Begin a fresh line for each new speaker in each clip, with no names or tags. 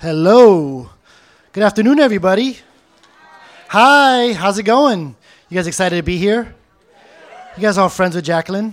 Hello. Good afternoon, everybody. Hi, how's it going? You guys excited to be here? You guys all friends with Jacqueline?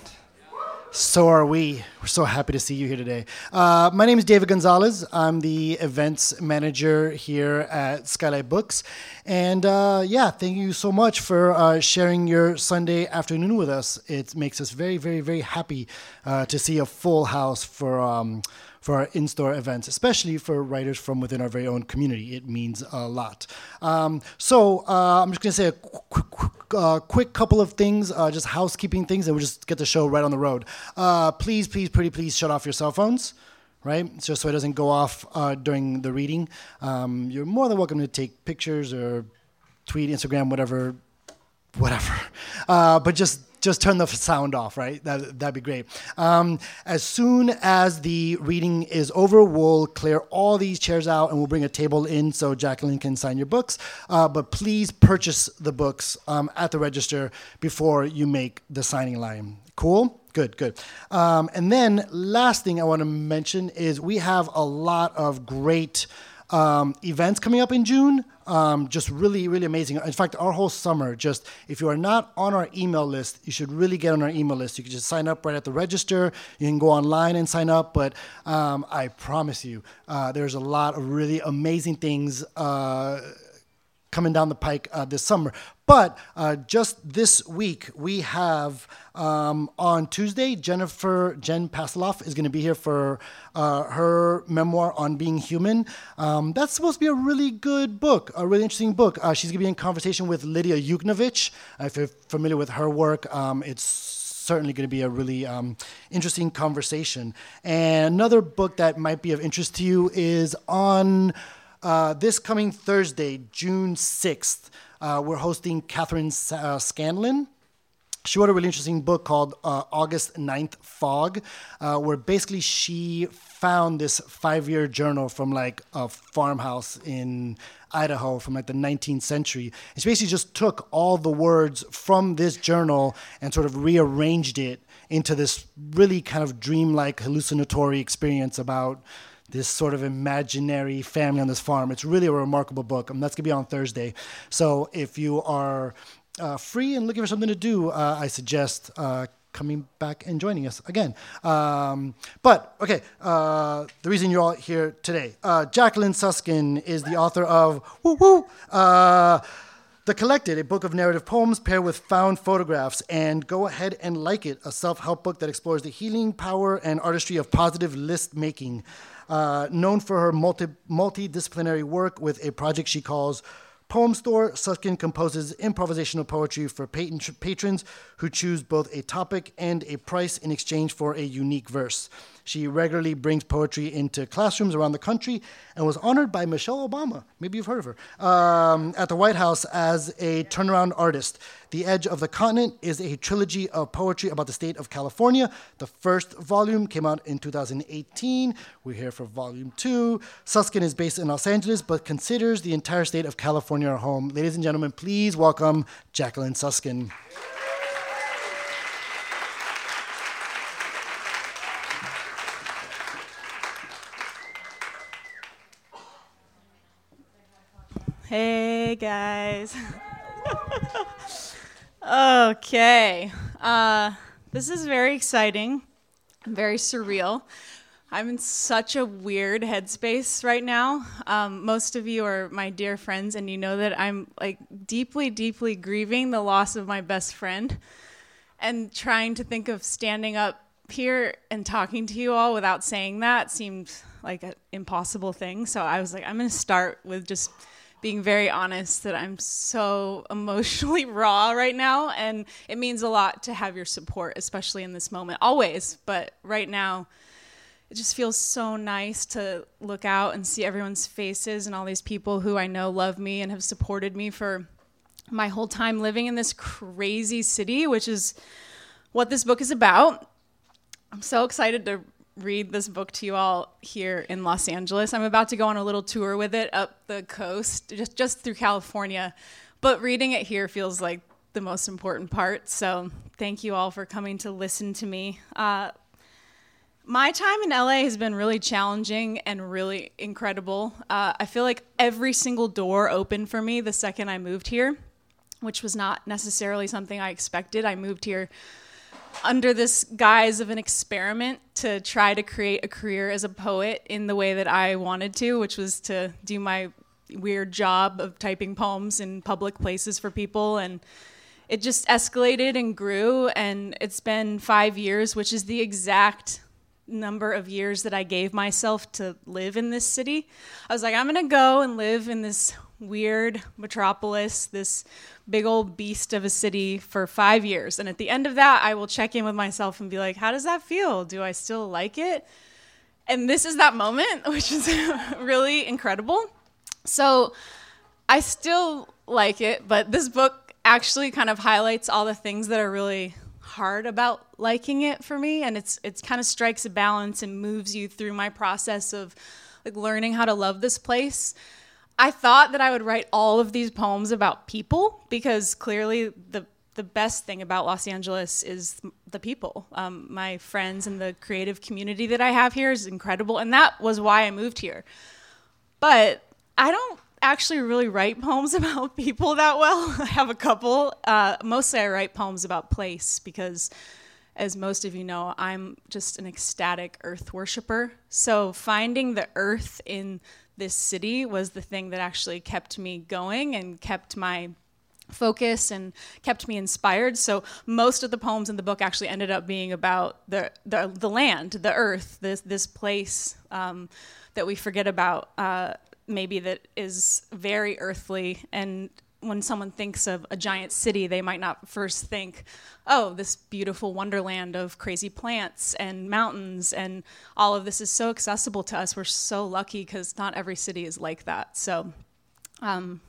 So are we. We're so happy to see you here today. Uh, my name is David Gonzalez. I'm the events manager here at Skylight Books. And uh, yeah, thank you so much for uh, sharing your Sunday afternoon with us. It makes us very, very, very happy uh, to see a full house for. Um, for our in-store events, especially for writers from within our very own community. It means a lot. Um, so uh, I'm just going to say a quick, quick, uh, quick, couple of things, uh, just housekeeping things, and we'll just get the show right on the road. Uh, please, please, pretty please shut off your cell phones. Right, just so it doesn't go off uh, during the reading. Um, you're more than welcome to take pictures or tweet, Instagram, whatever, whatever. Uh, but just just turn the sound off, right? That, that'd be great. Um, as soon as the reading is over, we'll clear all these chairs out and we'll bring a table in so Jacqueline can sign your books. Uh, but please purchase the books um, at the register before you make the signing line. Cool? Good, good. Um, and then, last thing I want to mention is we have a lot of great um, events coming up in June. Um, just really, really amazing. In fact, our whole summer, just if you are not on our email list, you should really get on our email list. You can just sign up right at the register. You can go online and sign up. But um, I promise you, uh, there's a lot of really amazing things. Uh, coming down the pike uh, this summer. But uh, just this week, we have um, on Tuesday, Jennifer Jen Pastiloff is going to be here for uh, her memoir on being human. Um, that's supposed to be a really good book, a really interesting book. Uh, she's going to be in conversation with Lidia Yuknavitch. If you're familiar with her work, um, it's certainly going to be a really um, interesting conversation. And another book that might be of interest to you is on uh, this coming Thursday, June 6th, uh, we're hosting Kathryn uh, Scanlan. She wrote a really interesting book called uh, August 9th Fog, uh, where basically she found this five year journal from like a farmhouse in Idaho from like the 19th century. And she basically just took all the words from this journal and sort of rearranged it into this really kind of dreamlike hallucinatory experience about this sort of imaginary family on this farm. It's really a remarkable book. and that's going to be on Thursday. So if you are uh, free and looking for something to do, uh, I suggest uh, coming back and joining us again. Um, but okay, uh, the reason you're all here today, uh, Jacqueline Suskin is the author of Woo Woo. Uh, the Collected, a book of narrative poems paired with found photographs, and go ahead and like it, a self help book that explores the healing power and artistry of positive list making. Uh, known for her multi- multidisciplinary work with a project she calls Poem Store, Suskin composes improvisational poetry for patrons who choose both a topic and a price in exchange for a unique verse. She regularly brings poetry into classrooms around the country and was honored by Michelle Obama, maybe you've heard of her, um, at the White House as a turnaround artist. The Edge of the Continent is a trilogy of poetry about the state of California. The first volume came out in 2018. We're here for volume two. Suskin is based in Los Angeles, but considers the entire state of California her home. Ladies and gentlemen, please welcome Jacqueline Suskin.
Hey guys. okay. Uh, this is very exciting, very surreal. I'm in such a weird headspace right now. Um, most of you are my dear friends, and you know that I'm like deeply, deeply grieving the loss of my best friend and trying to think of standing up here and talking to you all without saying that seemed like an impossible thing. So I was like, I'm going to start with just being very honest that I'm so emotionally raw right now. And it means a lot to have your support, especially in this moment, always. But right now, it just feels so nice to look out and see everyone's faces and all these people who I know love me and have supported me for my whole time living in this crazy city, which is what this book is about. I'm so excited to read this book to you all here in Los Angeles. I'm about to go on a little tour with it up the coast, just just through California. But reading it here feels like the most important part. So thank you all for coming to listen to me. Uh, my time in LA has been really challenging and really incredible. Uh, I feel like every single door opened for me the second I moved here, which was not necessarily something I expected. I moved here under this guise of an experiment to try to create a career as a poet in the way that I wanted to, which was to do my weird job of typing poems in public places for people and it just escalated and grew and it's been 5 years which is the exact number of years that I gave myself to live in this city. I was like, I'm going to go and live in this weird metropolis, this big old beast of a city for five years. And at the end of that, I will check in with myself and be like, how does that feel? Do I still like it? And this is that moment, which is really incredible. So I still like it, but this book actually kind of highlights all the things that are really hard about liking it for me and it's it's kind of strikes a balance and moves you through my process of like learning how to love this place. I thought that I would write all of these poems about people because clearly the the best thing about Los Angeles is the people. Um, my friends and the creative community that I have here is incredible, and that was why I moved here. But I don't actually really write poems about people that well. I have a couple. Uh, mostly I write poems about place because, as most of you know, I'm just an ecstatic earth worshiper. So finding the earth in this city was the thing that actually kept me going and kept my focus and kept me inspired. So most of the poems in the book actually ended up being about the the, the land, the earth, this this place um, that we forget about. Uh, maybe that is very earthly and when someone thinks of a giant city, they might not first think, oh, this beautiful wonderland of crazy plants and mountains, and all of this is so accessible to us. We're so lucky because not every city is like that. So um,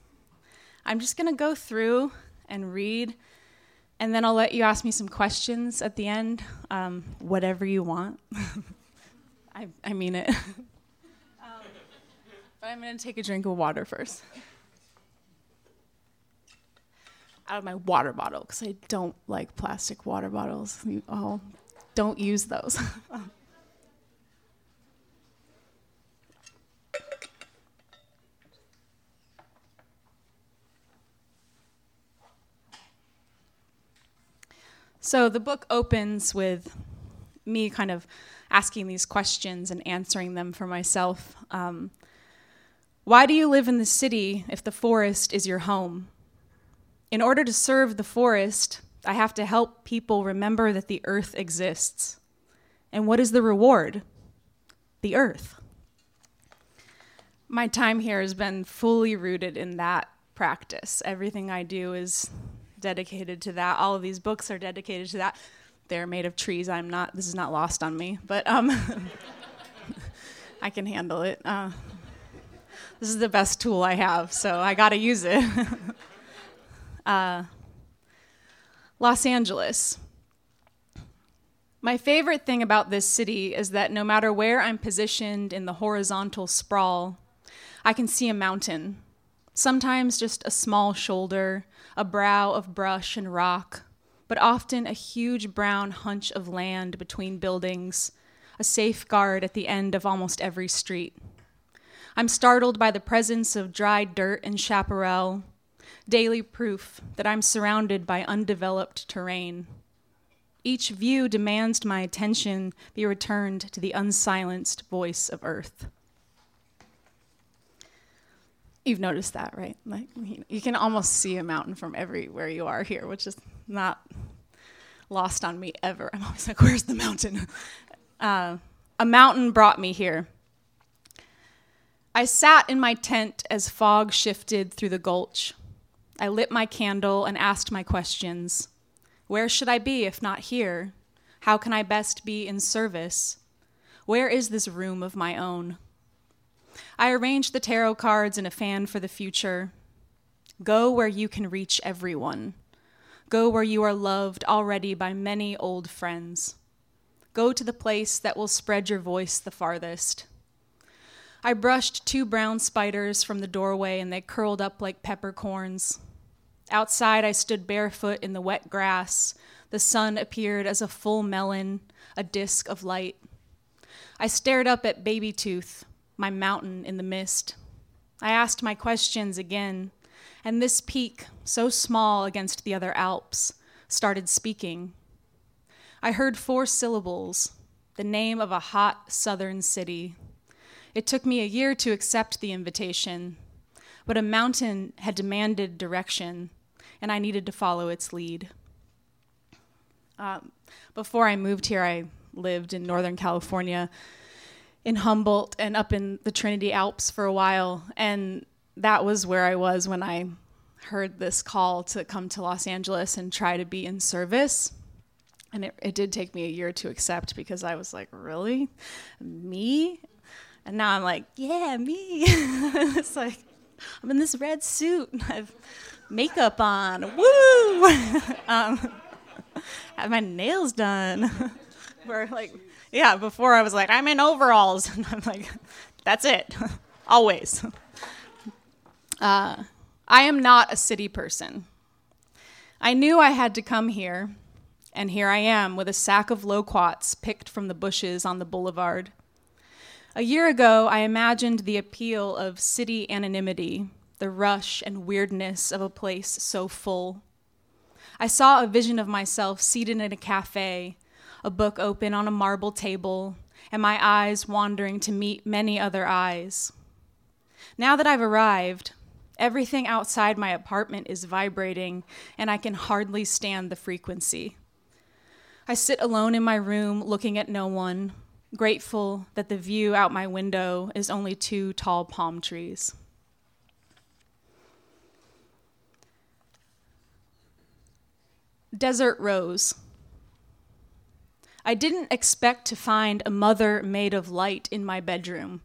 I'm just going to go through and read, and then I'll let you ask me some questions at the end, um, whatever you want. I, I mean it. But I'm going to take a drink of water first. Out of my water bottle, because I don't like plastic water bottles. You all don't use those. so the book opens with me kind of asking these questions and answering them for myself. Um, why do you live in the city if the forest is your home? In order to serve the forest, I have to help people remember that the earth exists. And what is the reward? The earth. My time here has been fully rooted in that practice. Everything I do is dedicated to that. All of these books are dedicated to that. They're made of trees. I'm not, this is not lost on me, but um, I can handle it. Uh, this is the best tool I have, so I got to use it. uh, Los Angeles. My favorite thing about this city is that no matter where I'm positioned in the horizontal sprawl, I can see a mountain. Sometimes just a small shoulder, a brow of brush and rock, but often a huge brown hunch of land between buildings, a safeguard at the end of almost every street. I'm startled by the presence of dried dirt and chaparral, daily proof that I'm surrounded by undeveloped terrain. Each view demands my attention be returned to the unsilenced voice of earth. You've noticed that, right? Like you can almost see a mountain from everywhere you are here, which is not lost on me ever. I'm always like, "Where's the mountain?" Uh, a mountain brought me here. I sat in my tent as fog shifted through the gulch. I lit my candle and asked my questions Where should I be if not here? How can I best be in service? Where is this room of my own? I arranged the tarot cards in a fan for the future. Go where you can reach everyone. Go where you are loved already by many old friends. Go to the place that will spread your voice the farthest. I brushed two brown spiders from the doorway and they curled up like peppercorns. Outside, I stood barefoot in the wet grass. The sun appeared as a full melon, a disk of light. I stared up at Baby Tooth, my mountain in the mist. I asked my questions again, and this peak, so small against the other Alps, started speaking. I heard four syllables, the name of a hot southern city. It took me a year to accept the invitation, but a mountain had demanded direction, and I needed to follow its lead. Um, before I moved here, I lived in Northern California, in Humboldt, and up in the Trinity Alps for a while. And that was where I was when I heard this call to come to Los Angeles and try to be in service. And it, it did take me a year to accept because I was like, really? Me? And now I'm like, yeah, me. it's like, I'm in this red suit. I have makeup on. Woo! um, have my nails done. Where like, yeah, before I was like, I'm in overalls, and I'm like, that's it, always. Uh, I am not a city person. I knew I had to come here, and here I am with a sack of loquats picked from the bushes on the boulevard. A year ago, I imagined the appeal of city anonymity, the rush and weirdness of a place so full. I saw a vision of myself seated in a cafe, a book open on a marble table, and my eyes wandering to meet many other eyes. Now that I've arrived, everything outside my apartment is vibrating, and I can hardly stand the frequency. I sit alone in my room looking at no one, grateful that the view out my window is only two tall palm trees. Desert Rose. I didn't expect to find a mother made of light in my bedroom.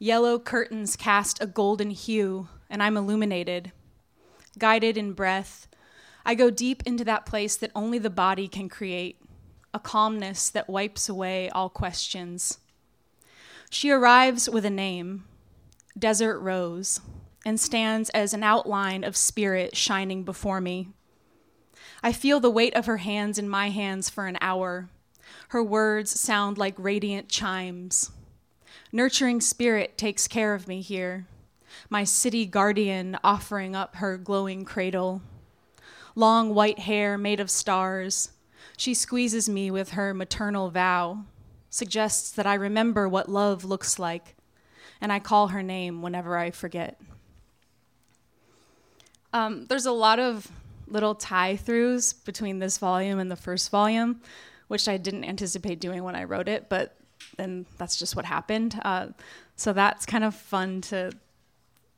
Yellow curtains cast a golden hue, and I'm illuminated. Guided in breath, I go deep into that place that only the body can create, a calmness that wipes away all questions. She arrives with a name, Desert Rose, and stands as an outline of spirit shining before me. I feel the weight of her hands in my hands for an hour. Her words sound like radiant chimes. Nurturing spirit takes care of me here, my city guardian offering up her glowing cradle. Long white hair made of stars, she squeezes me with her maternal vow, suggests that I remember what love looks like, and I call her name whenever I forget. Um, there's a lot of little tie throughs between this volume and the first volume, which I didn't anticipate doing when I wrote it, but then that's just what happened. Uh, so that's kind of fun to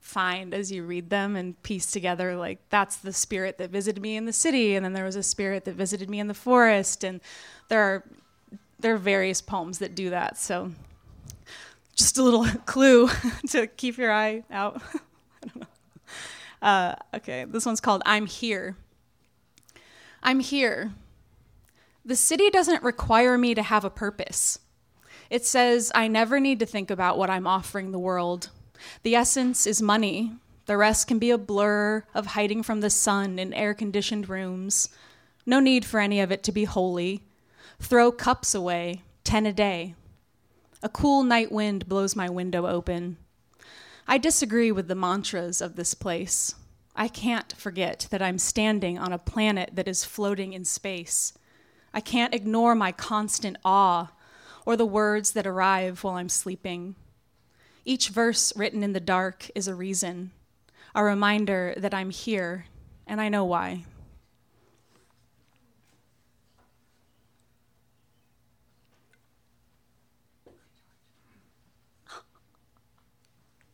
find as you read them and piece together like that's the spirit that visited me in the city and then there was a spirit that visited me in the forest and there are there are various poems that do that. So just a little clue to keep your eye out. Uh, okay this one's called i'm here I'm here. The city doesn't require me to have a purpose. It says I never need to think about what I'm offering the world. The essence is money. The rest can be a blur of hiding from the sun in air conditioned rooms. No need for any of it to be holy. Throw cups away, ten a day. A cool night wind blows my window open. I disagree with the mantras of this place. I can't forget that I'm standing on a planet that is floating in space. I can't ignore my constant awe or the words that arrive while I'm sleeping. Each verse written in the dark is a reason, a reminder that I'm here and I know why.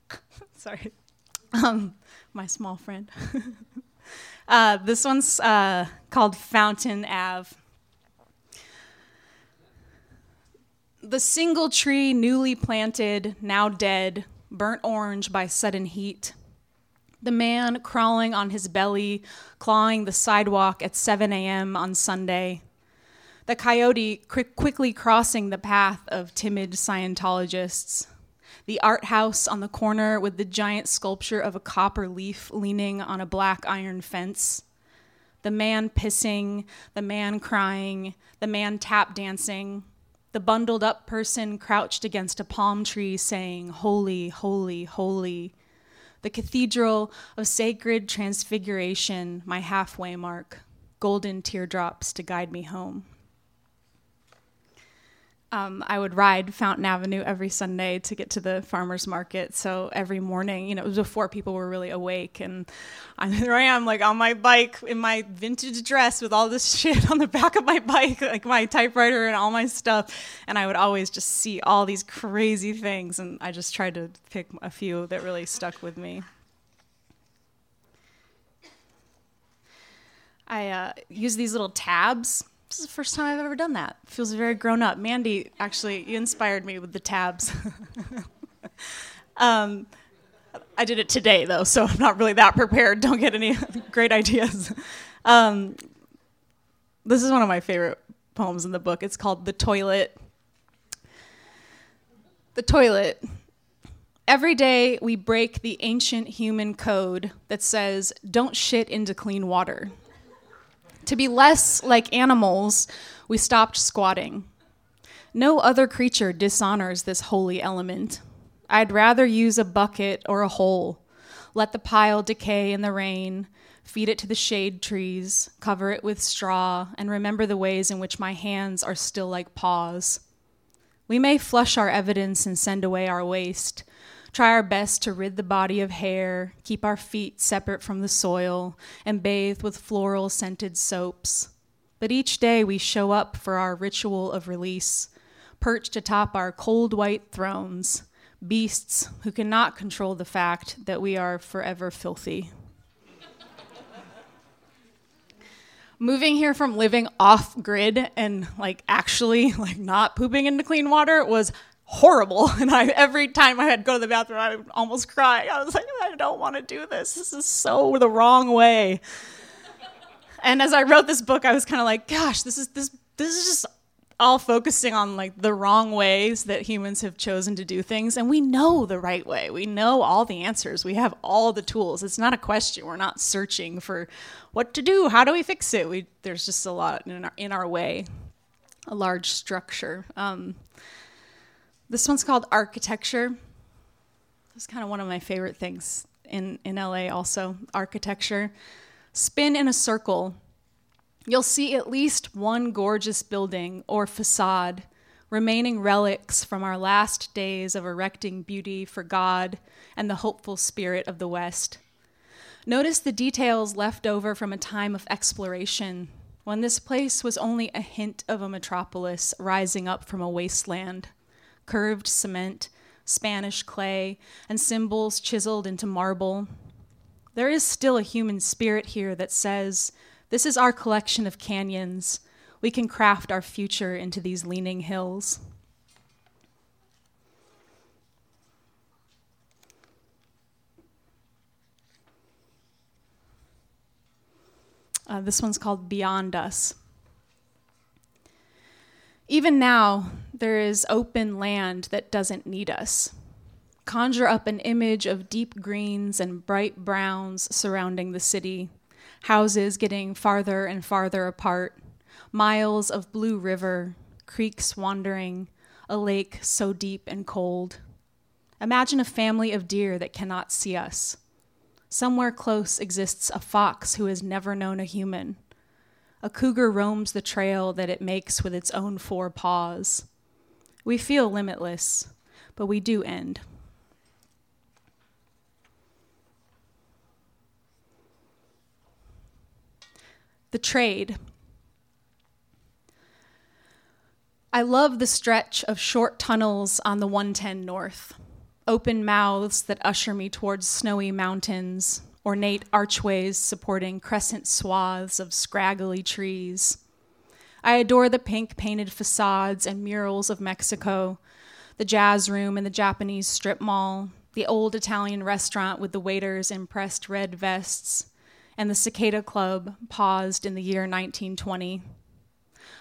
Sorry. Um, my small friend. uh, this one's uh, called Fountain Ave. The single tree newly planted, now dead, burnt orange by sudden heat. The man crawling on his belly, clawing the sidewalk at 7 a.m. on Sunday. The coyote quick, quickly crossing the path of timid Scientologists. The art house on the corner with the giant sculpture of a copper leaf leaning on a black iron fence. The man pissing, the man crying, the man tap dancing, the bundled up person crouched against a palm tree saying, Holy, holy, holy. The cathedral of sacred transfiguration, my halfway mark, golden teardrops to guide me home um, I would ride Fountain Avenue every Sunday to get to the farmers market. So every morning, you know, it was before people were really awake, and I'm, there I am, like on my bike in my vintage dress with all this shit on the back of my bike, like my typewriter and all my stuff. And I would always just see all these crazy things, and I just tried to pick a few that really stuck with me. I uh, use these little tabs this is the first time I've ever done that. Feels very grown up. Mandy actually you inspired me with the tabs. um, I did it today though, so I'm not really that prepared. Don't get any great ideas. Um, this is one of my favorite poems in the book. It's called The Toilet. The Toilet. Every day we break the ancient human code that says, don't shit into clean water. To be less like animals, we stopped squatting. No other creature dishonors this holy element. I'd rather use a bucket or a hole, let the pile decay in the rain, feed it to the shade trees, cover it with straw, and remember the ways in which my hands are still like paws. We may flush our evidence and send away our waste, try our best to rid the body of hair, keep our feet separate from the soil, and bathe with floral scented soaps. But each day we show up for our ritual of release, perched atop our cold white thrones, beasts who cannot control the fact that we are forever filthy. moving here from living off grid and like actually like not pooping into clean water was horrible. And I every time I had to go to the bathroom, I would almost cry. I was like, I don't want to do this. This is so the wrong way. And as I wrote this book, I was kind of like, gosh, this is this this is just all focusing on like the wrong ways that humans have chosen to do things and we know the right way we know all the answers we have all the tools it's not a question we're not searching for what to do how do we fix it we there's just a lot in our, in our way a large structure um, this one's called Architecture. It's kind of one of my favorite things in, in LA, also architecture. Spin in a circle. You'll see at least one gorgeous building or facade, remaining relics from our last days of erecting beauty for God and the hopeful spirit of the West. Notice the details left over from a time of exploration when this place was only a hint of a metropolis rising up from a wasteland curved cement, Spanish clay, and symbols chiseled into marble. There is still a human spirit here that says, This is our collection of canyons. We can craft our future into these leaning hills. Uh, this one's called Beyond Us. Even now, there is open land that doesn't need us. Conjure up an image of deep greens and bright browns surrounding the city, houses getting farther and farther apart, miles of blue river, creeks wandering, a lake so deep and cold. Imagine a family of deer that cannot see us. Somewhere close exists a fox who has never known a human a cougar roams the trail that it makes with its own four paws. We feel limitless, but we do end. The trade. I love the stretch of short tunnels on the 110 North, open mouths that usher me towards snowy mountains, ornate archways supporting crescent swaths of scraggly trees. I adore the pink painted facades and murals of Mexico, the jazz room in the Japanese strip mall, the old Italian restaurant with the waiters in pressed red vests, and the Cicada Club paused in the year 1920.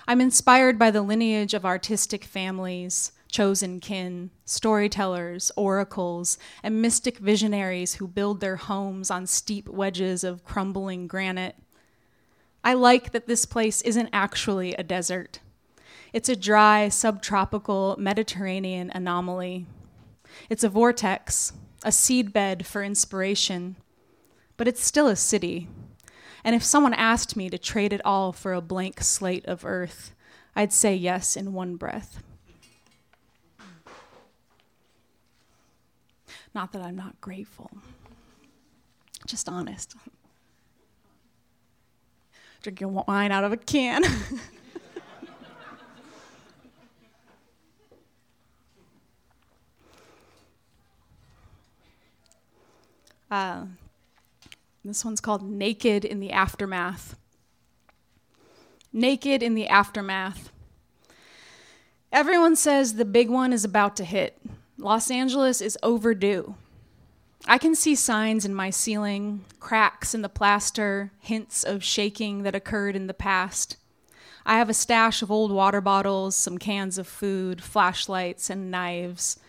I'm inspired by the lineage of artistic families, chosen kin, storytellers, oracles, and mystic visionaries who build their homes on steep wedges of crumbling granite. I like that this place isn't actually a desert. It's a dry, subtropical Mediterranean anomaly. It's a vortex, a seedbed for inspiration, but it's still a city. And if someone asked me to trade it all for a blank slate of earth, I'd say yes in one breath. Not that I'm not grateful, just honest. Drinking wine out of a can. uh, this one's called Naked in the Aftermath. Naked in the Aftermath. Everyone says the big one is about to hit. Los Angeles is overdue. I can see signs in my ceiling, cracks in the plaster, hints of shaking that occurred in the past. I have a stash of old water bottles, some cans of food, flashlights, and knives.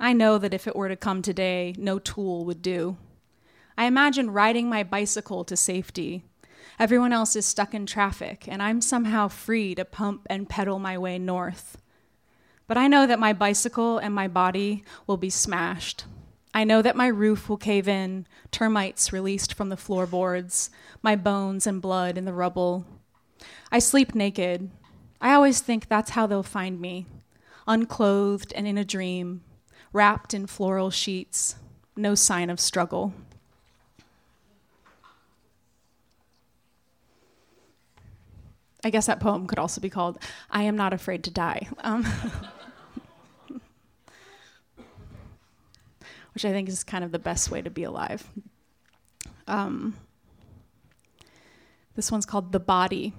I know that if it were to come today, no tool would do. I imagine riding my bicycle to safety. Everyone else is stuck in traffic, and I'm somehow free to pump and pedal my way north. But I know that my bicycle and my body will be smashed. I know that my roof will cave in, termites released from the floorboards, my bones and blood in the rubble. I sleep naked. I always think that's how they'll find me unclothed and in a dream, wrapped in floral sheets, no sign of struggle. I guess that poem could also be called I Am Not Afraid to Die. Um, which I think is kind of the best way to be alive. Um, this one's called The Body.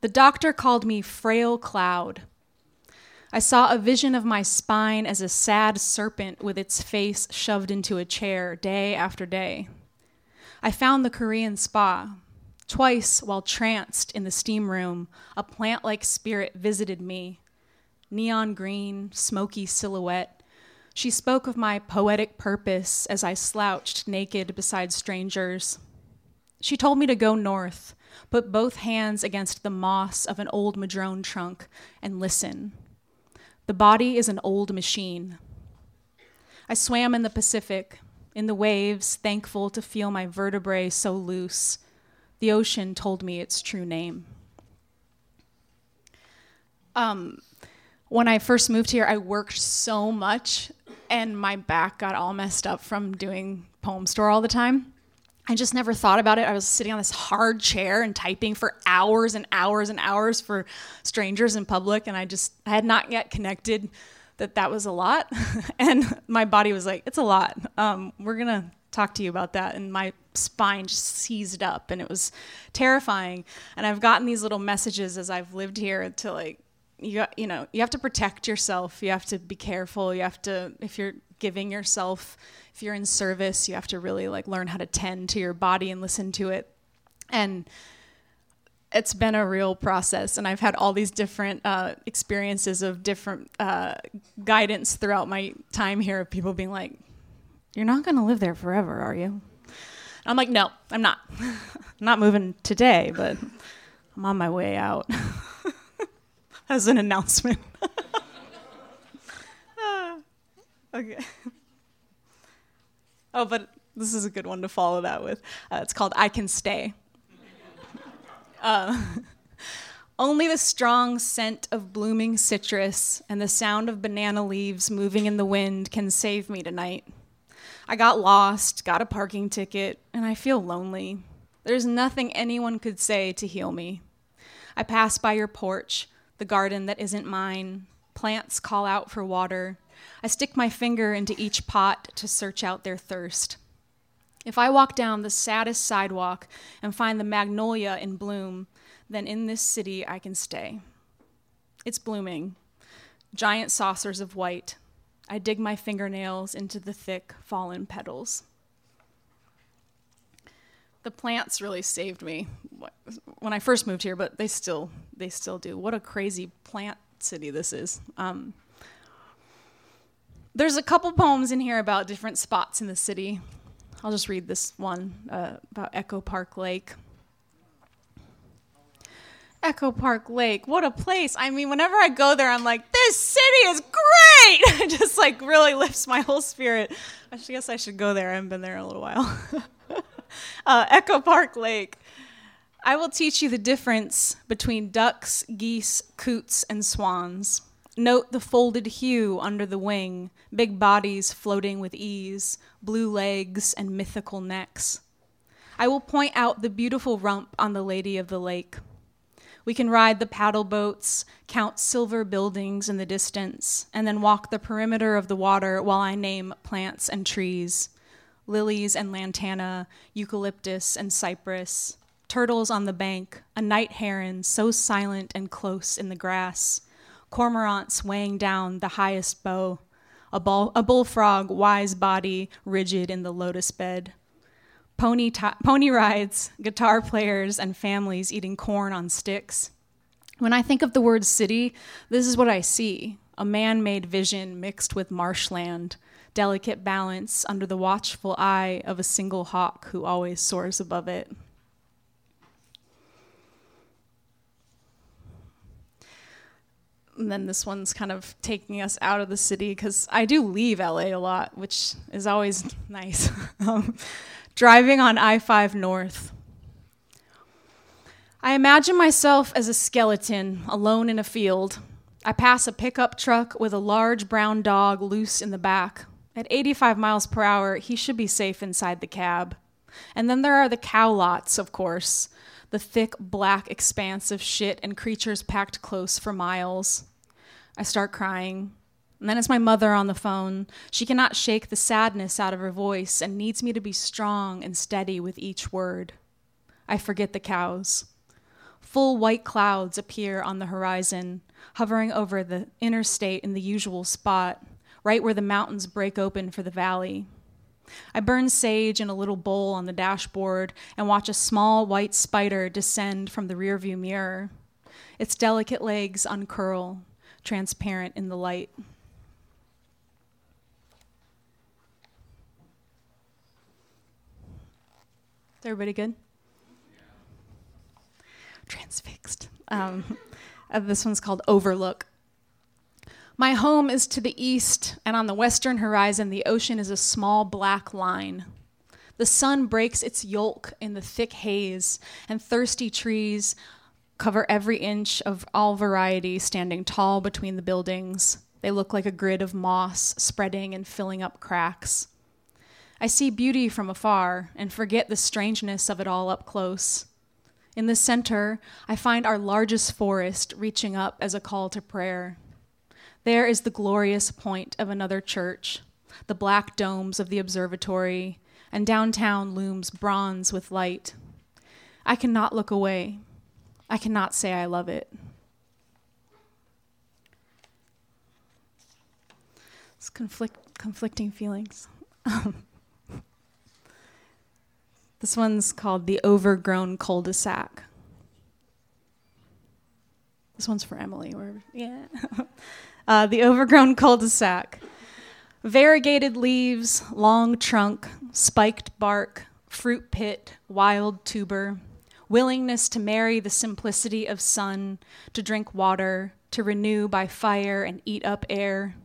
The doctor called me frail cloud. I saw a vision of my spine as a sad serpent with its face shoved into a chair day after day. I found the Korean spa. Twice, while tranced in the steam room, a plant like spirit visited me. Neon green, smoky silhouette, she spoke of my poetic purpose as I slouched naked beside strangers. She told me to go north, put both hands against the moss of an old madrone trunk, and listen. The body is an old machine. I swam in the Pacific, in the waves, thankful to feel my vertebrae so loose. The ocean told me its true name. Um, when I first moved here, I worked so much and my back got all messed up from doing poem store all the time. I just never thought about it. I was sitting on this hard chair and typing for hours and hours and hours for strangers in public, and I just I had not yet connected that that was a lot, and my body was like, "It's a lot. Um, we're gonna talk to you about that." And my spine just seized up, and it was terrifying. And I've gotten these little messages as I've lived here to like you you know you have to protect yourself. You have to be careful. You have to if you're giving yourself if you're in service you have to really like learn how to tend to your body and listen to it. And it's been a real process and i've had all these different uh, experiences of different uh, guidance throughout my time here of people being like you're not going to live there forever are you? I'm like no i'm not. I'm not moving today but i'm on my way out as an announcement. okay. Oh, but this is a good one to follow that with. Uh, it's called I Can Stay. Uh, only the strong scent of blooming citrus and the sound of banana leaves moving in the wind can save me tonight. I got lost, got a parking ticket, and I feel lonely. There's nothing anyone could say to heal me. I pass by your porch, the garden that isn't mine. Plants call out for water. I stick my finger into each pot to search out their thirst. If I walk down the saddest sidewalk and find the magnolia in bloom, then in this city I can stay. It's blooming, giant saucers of white. I dig my fingernails into the thick, fallen petals. The plants really saved me when I first moved here, but they still they still do. What a crazy plant city this is. Um, there's a couple poems in here about different spots in the city. I'll just read this one uh, about Echo Park Lake. Echo Park Lake, what a place. I mean, whenever I go there, I'm like, this city is great. it just like really lifts my whole spirit. I guess I should go there. I haven't been there in a little while. uh, Echo Park Lake. I will teach you the difference between ducks, geese, coots, and swans. Note the folded hue under the wing, big bodies floating with ease, blue legs, and mythical necks. I will point out the beautiful rump on the Lady of the Lake. We can ride the paddle boats, count silver buildings in the distance, and then walk the perimeter of the water while I name plants and trees lilies and lantana, eucalyptus and cypress, turtles on the bank, a night heron so silent and close in the grass cormorants weighing down the highest bough, a, bull, a bullfrog, wise body, rigid in the lotus bed. Pony, t- pony rides, guitar players, and families eating corn on sticks. When I think of the word city, this is what I see a man made vision mixed with marshland, delicate balance under the watchful eye of a single hawk who always soars above it. and then this one's kind of taking us out of the city because I do leave LA a lot, which is always nice. um, driving on I 5 North. I imagine myself as a skeleton alone in a field. I pass a pickup truck with a large brown dog loose in the back. At 85 miles per hour, he should be safe inside the cab. And then there are the cow lots, of course the thick black expanse of shit and creatures packed close for miles. I start crying. And then it's my mother on the phone. She cannot shake the sadness out of her voice and needs me to be strong and steady with each word. I forget the cows. Full white clouds appear on the horizon, hovering over the interstate in the usual spot, right where the mountains break open for the valley. I burn sage in a little bowl on the dashboard and watch a small white spider descend from the rearview mirror. Its delicate legs uncurl, transparent in the light. Is everybody good? Transfixed. Um, uh, this one's called Overlook. My home is to the east, and on the western horizon, the ocean is a small black line. The sun breaks its yolk in the thick haze, and thirsty trees cover every inch of all variety standing tall between the buildings. They look like a grid of moss spreading and filling up cracks. I see beauty from afar and forget the strangeness of it all up close. In the center, I find our largest forest reaching up as a call to prayer. There is the glorious point of another church, the black domes of the observatory, and downtown looms bronze with light. I cannot look away. I cannot say I love it. It's conflict, conflicting feelings. this one's called The Overgrown Cul de sac. This one's for Emily. Where, yeah. uh, the Overgrown Cul de sac. Variegated leaves, long trunk, spiked bark, fruit pit, wild tuber willingness to marry the simplicity of sun, to drink water, to renew by fire and eat up air.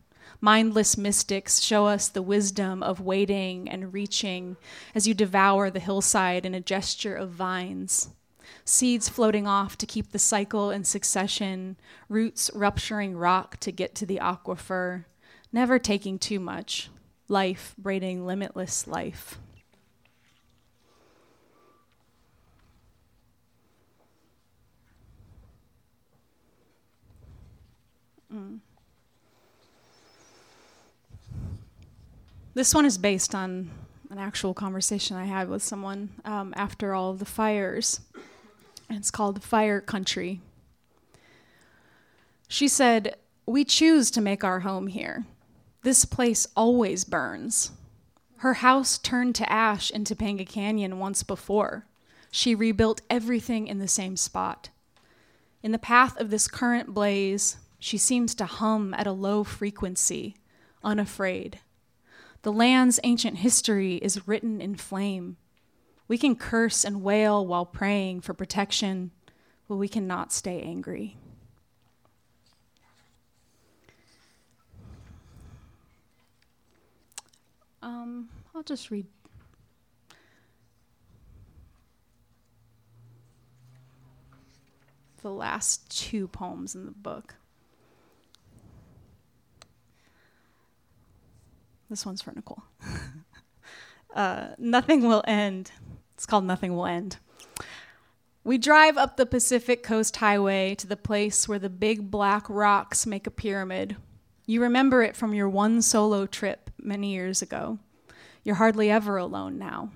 Mindless mystics show us the wisdom of waiting and reaching as you devour the hillside in a gesture of vines. Seeds floating off to keep the cycle in succession, roots rupturing rock to get to the aquifer, never taking too much, life braiding limitless life. Mm. This one is based on an actual conversation I had with someone um, after all of the fires. It's called Fire Country. She said, We choose to make our home here. This place always burns. Her house turned to ash in Topanga Canyon once before. She rebuilt everything in the same spot. In the path of this current blaze, she seems to hum at a low frequency, unafraid. The land's ancient history is written in flame. We can curse and wail while praying for protection, but we cannot stay angry. Um, I'll just read. The last two poems in the book. This one's for Nicole. uh, nothing will end. It's called Nothing Will End. We drive up the Pacific Coast Highway to the place where the big black rocks make a pyramid. You remember it from your one solo trip many years ago. You're hardly ever alone now.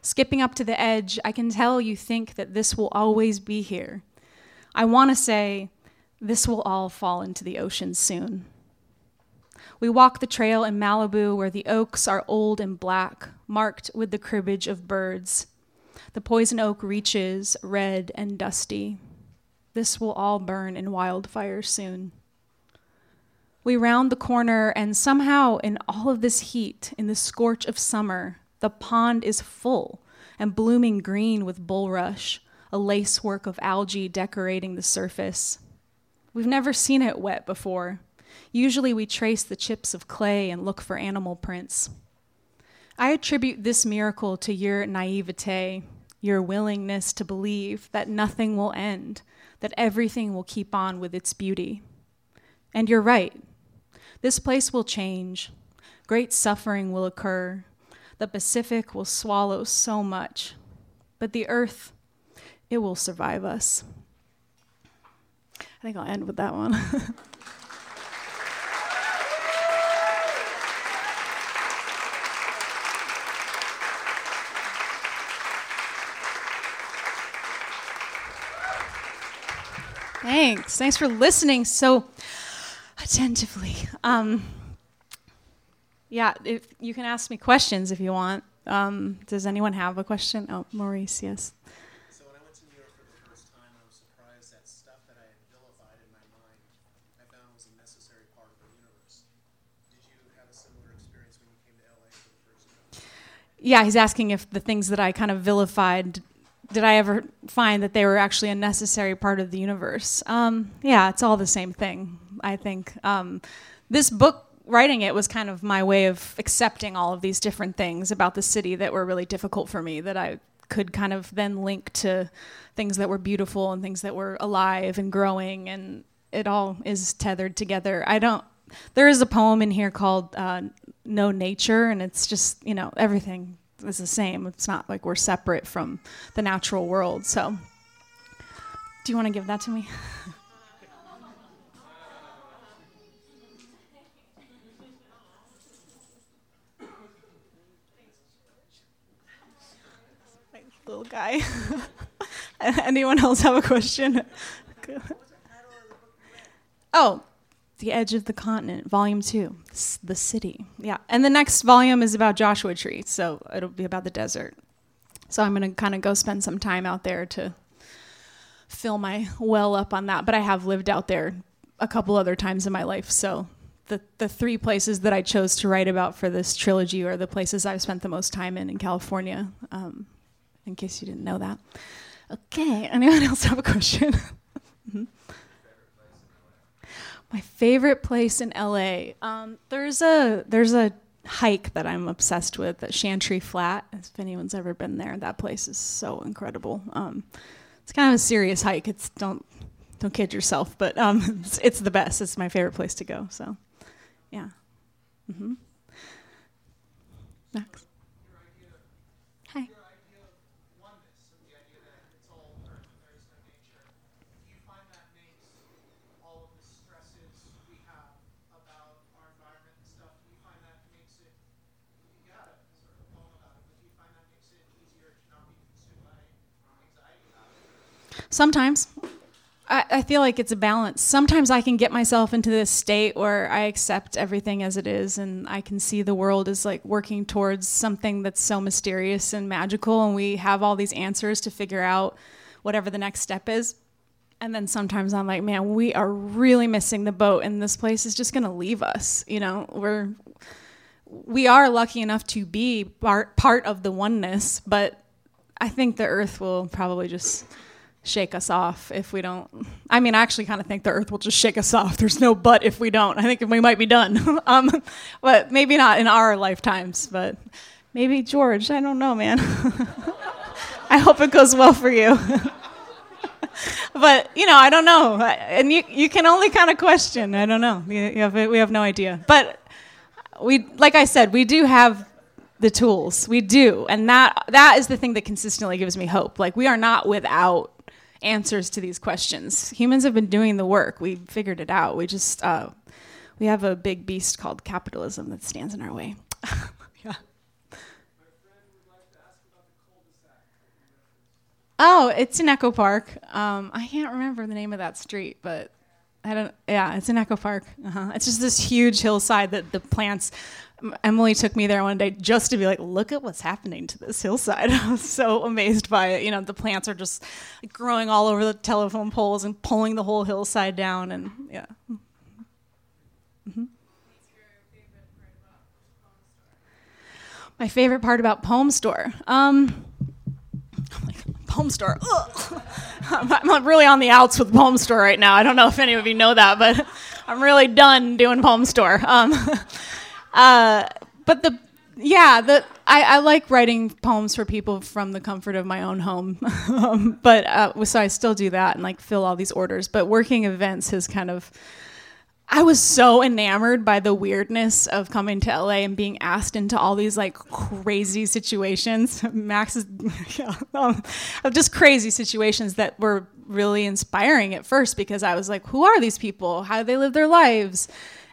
Skipping up to the edge, I can tell you think that this will always be here. I want to say, this will all fall into the ocean soon. We walk the trail in Malibu where the oaks are old and black, marked with the cribbage of birds. The poison oak reaches, red and dusty. This will all burn in wildfire soon. We round the corner, and somehow, in all of this heat, in the scorch of summer, the pond is full and blooming green with bulrush, a lacework of algae decorating the surface. We've never seen it wet before. Usually we trace the chips of clay and look for animal prints. I attribute this miracle to your naivete, your willingness to believe that nothing will end, that everything will keep on with its beauty. And you're right. This place will change. Great suffering will occur. The Pacific will swallow so much. But the earth, it will survive us. I think I'll end with that one. Thanks. Thanks for listening so attentively. Um, yeah, if you can ask me questions if you want. Um, does anyone have a question? Oh, Maurice, yes.
So when I went to New York for the first time, I was surprised that stuff that I had vilified in my mind, I found was a necessary part of the universe. Did you have a similar experience when you came to LA for the first time?
Yeah, he's asking if the things that I kind of vilified did I ever find that they were actually a necessary part of the universe? Um, yeah, it's all the same thing, I think. Um, this book, writing it, was kind of my way of accepting all of these different things about the city that were really difficult for me, that I could kind of then link to things that were beautiful and things that were alive and growing, and it all is tethered together. I don't. There is a poem in here called uh, "No Nature," and it's just you know everything is the same. It's not like we're separate from the natural world. So, do you want to give that to me? Little guy. Anyone else have a question? oh, the Edge of the Continent, Volume 2, The City. Yeah. And the next volume is about Joshua Tree, so it'll be about the desert. So I'm going to kind of go spend some time out there to fill my well up on that. But I have lived out there a couple other times in my life, so the, the three places that I chose to write about for this trilogy are the places I've spent the most time in in California, um, in case you didn't know that. Okay, anyone else have a question? mm-hmm. My favorite place in LA. Um, there's a there's a hike that I'm obsessed with at Chantry Flat. If anyone's ever been there, that place is so incredible. Um, it's kind of a serious hike. It's don't don't kid yourself, but um, it's, it's, the best. It's my favorite place to go. So, yeah. Mm-hmm. Next. Hi. Sometimes. I, I feel like it's a balance. Sometimes I can get myself into this state where I accept everything as it is and I can see the world as like working towards something that's so mysterious and magical and we have all these answers to figure out whatever the next step is. And then sometimes I'm like, man, we are really missing the boat and this place is just going to leave us. You know, we're we are lucky enough to be part part of the oneness, but I think the earth will probably just shake us off if we don't. I mean, I actually kind of think the earth will just shake us off. There's no but if we don't. I think we might be done. um, but maybe not in our lifetimes, but maybe George. I don't know, man. I hope it goes well for you. but you know, I don't know, and you you can only kind of question. I don't know. You, you have, we have no idea. But we, like I said, we do have the tools. We do, and that that is the thing that consistently gives me hope. Like we are not without answers to these questions. Humans have been doing the work. We figured it out. We just uh, we have a big beast called capitalism that stands in our way. yeah. Oh, it's in Echo Park. Um, I can't remember the name of that street, but I don't. Yeah, it's in Echo Park. Uh-huh. It's just this huge hillside that the plants. Emily took me there one day just to be like, look at what's happening to this hillside. I was so amazed by it. You know, the plants are just growing all over the telephone poles and pulling the whole hillside down, and yeah. Mm-hmm. My favorite part about Poem Store. Um, Poem Store. I'm really on the outs with Poem Store right now. I don't know if any of you know that, but I'm really done doing Poem Store. Um, uh, but the yeah, the I, I, like writing poems for people from the comfort of my own home. um, but uh, so I still do that and like fill all these orders. But working events has kind of I was so enamored by the weirdness of coming to LA and being asked into all these like crazy situations. Max is yeah, um, just crazy situations that were really inspiring at first because I was like, who are these people? How do they live their lives?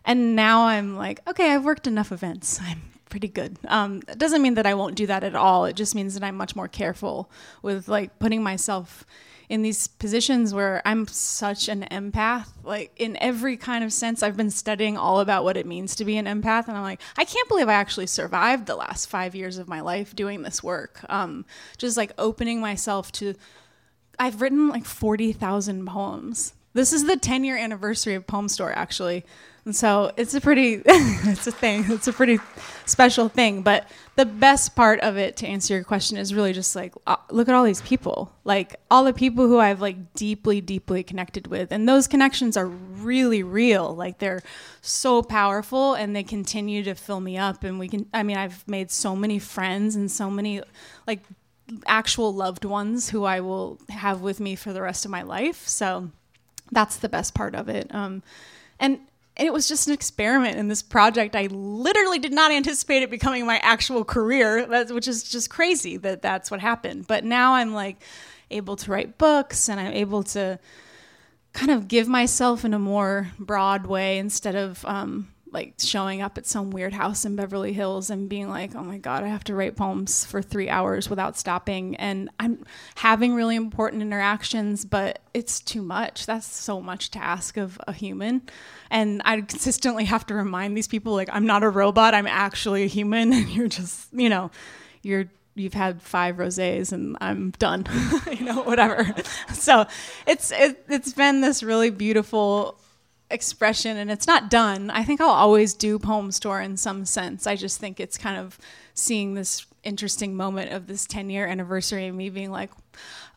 And now I'm like, okay, I've worked enough events. I'm pretty good. Um, it doesn't mean that I won't do that at all. It just means that I'm much more careful with like putting myself in these positions where I'm such an empath, like in every kind of sense. I've been studying all about what it means to be an empath, and I'm like, I can't believe I actually survived the last five years of my life doing this work. Um, just like opening myself to. I've written like 40,000 poems. This is the 10 year anniversary of Poem Store, actually. And so it's a pretty, it's a thing. It's a pretty special thing. But the best part of it, to answer your question, is really just like uh, look at all these people, like all the people who I've like deeply, deeply connected with, and those connections are really real. Like they're so powerful, and they continue to fill me up. And we can, I mean, I've made so many friends and so many like actual loved ones who I will have with me for the rest of my life. So that's the best part of it. Um, and and it was just an experiment in this project. I literally did not anticipate it becoming my actual career, which is just crazy that that's what happened. But now I'm like able to write books and I'm able to kind of give myself in a more broad way instead of um, like showing up at some weird house in Beverly Hills and being like, oh my God, I have to write poems for three hours without stopping. And I'm having really important interactions, but it's too much. That's so much to ask of a human. And I consistently have to remind these people, like, I'm not a robot, I'm actually a human. And you're just, you know, you're you've had five rosés and I'm done, you know, whatever. So it's it, it's been this really beautiful expression and it's not done. I think I'll always do poem store in some sense. I just think it's kind of seeing this interesting moment of this 10 year anniversary and me being like,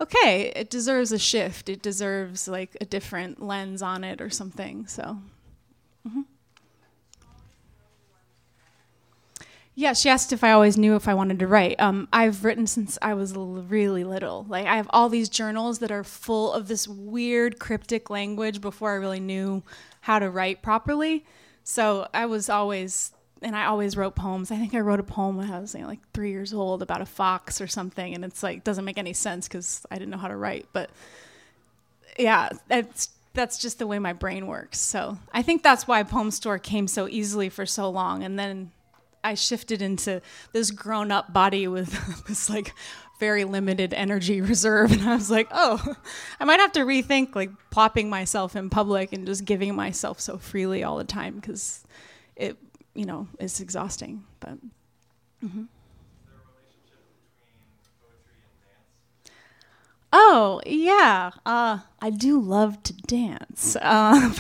okay, it deserves a shift. It deserves like a different lens on it or something. So, mm-hmm. Yeah, she asked if I always knew if I wanted to write. Um, I've written since I was really little. Like I have all these journals that are full of this weird cryptic language before I really knew how to write properly. So I was always, and I always wrote poems. I think I wrote a poem when I was you know, like three years old about a fox or something, and it's like doesn't make any sense because I didn't know how to write. But yeah, that's that's just the way my brain works. So I think that's why Poem Store came so easily for so long, and then I shifted into this grown up body with this like very limited energy reserve. And I was like, oh, I might have to rethink like plopping myself in public and just giving myself so freely all the time because it, you know, is exhausting. But. Mm-hmm. Oh yeah, uh, I do love to dance, um,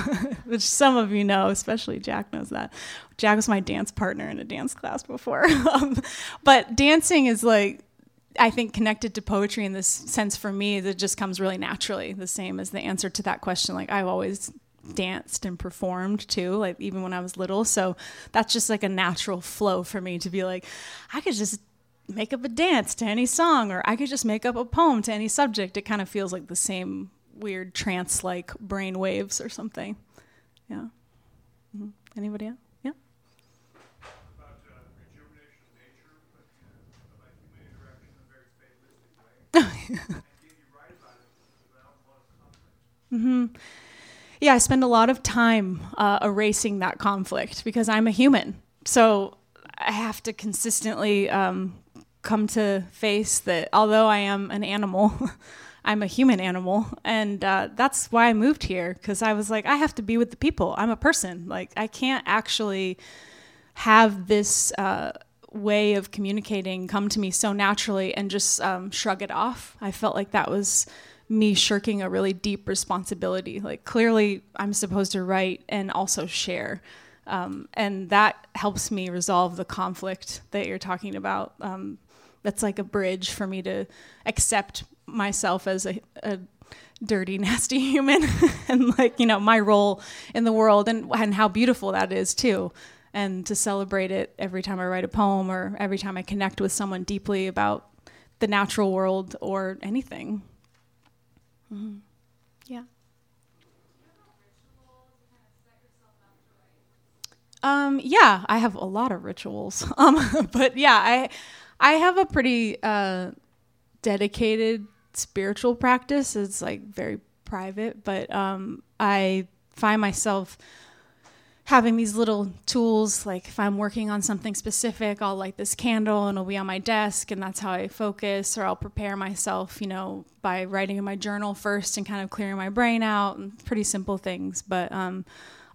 which some of you know, especially Jack knows that. Jack was my dance partner in a dance class before, um, but dancing is like I think connected to poetry in this sense for me that just comes really naturally. The same as the answer to that question. Like I've always danced and performed too, like even when I was little. So that's just like a natural flow for me to be like, I could just make up a dance to any song, or I could just make up a poem to any subject. It kind of feels like the same weird trance like brain waves or something. Yeah. Mm-hmm. Anybody else? Yeah. Mm-hmm. Yeah, I spend a lot of time uh, erasing that conflict because I'm a human. So I have to consistently um, come to face that although I am an animal, I'm a human animal, and uh, that's why I moved here because I was like, I have to be with the people. I'm a person. Like I can't actually have this uh, way of communicating come to me so naturally and just um, shrug it off. I felt like that was me shirking a really deep responsibility. Like clearly, I'm supposed to write and also share. Um, and that helps me resolve the conflict that you're talking about. Um, that's like a bridge for me to accept myself as a, a dirty, nasty human and like, you know, my role in the world and, and how beautiful that is too. And to celebrate it every time I write a poem or every time I connect with someone deeply about the natural world or anything. Mm-hmm. Yeah. Um, yeah, I have a lot of rituals. Um, but yeah, I I have a pretty uh, dedicated spiritual practice. It's like very private, but um, I find myself having these little tools. Like if I'm working on something specific, I'll light this candle and it'll be on my desk, and that's how I focus. Or I'll prepare myself, you know, by writing in my journal first and kind of clearing my brain out. And pretty simple things, but um,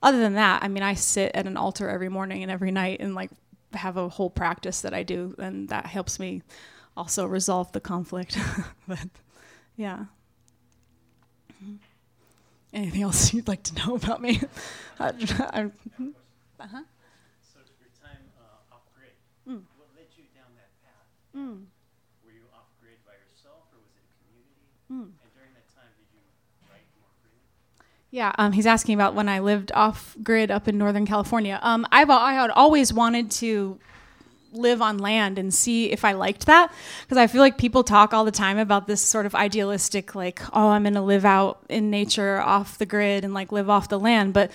other than that, I mean, I sit at an altar every morning and every night and like have a whole practice that I do, and that helps me also resolve the conflict. but yeah. Anything else you'd like to know about me? uh-huh.
So your time uh, off grid,
Mm.
what led you down that path?
Mm.
Were you off grid by yourself, or was it a community?
Mm.
And during that time, did you write more freely?
Yeah, um, he's asking about when I lived off grid up in Northern California. Um, I've I had always wanted to live on land and see if I liked that because I feel like people talk all the time about this sort of idealistic like oh I'm going to live out in nature off the grid and like live off the land. But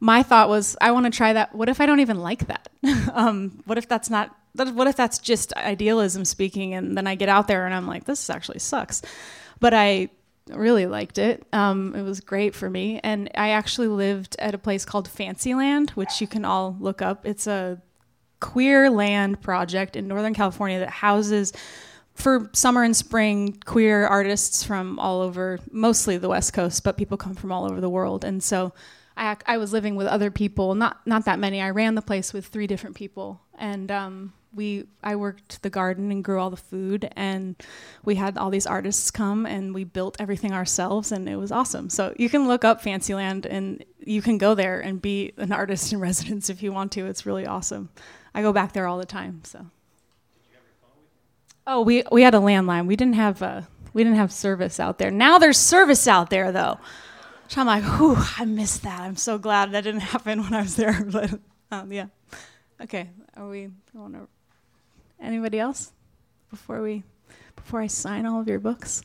my thought was I want to try that. What if I don't even like that? Um, what if that's not what if that's just idealism speaking and then I get out there and I'm like this actually sucks. But I really liked it. Um, it was great for me. And I actually lived at a place called Fancyland, which you can all look up. It's a queer land project in Northern California that houses for summer and spring queer artists from all over, mostly the West Coast, but people come from all over the world. And so I, I was living with other people, not not that many. I ran the place with three different people, and um, we I worked the garden and grew all the food, and we had all these artists come, and we built everything ourselves, and it was awesome. So you can look up Fancyland, and you can go there and be an artist in residence if you want to. It's really awesome. I go back there all the time. So. Oh, we we had a landline. We didn't have uh, we didn't have service out there. Now there's service out there though. So I'm like, whew, I missed that. I'm so glad that didn't happen when I was there. But um, yeah. Okay. Are we going to anybody else before we before I sign all of your books?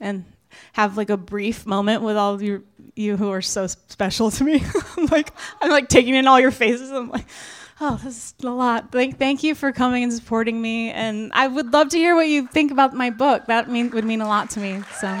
And have like a brief moment with all of you you who are so special to me. I'm like I'm like taking in all your faces. I'm like, oh, this is a lot. Thank thank you for coming and supporting me. And I would love to hear what you think about my book. That mean would mean a lot to me. So.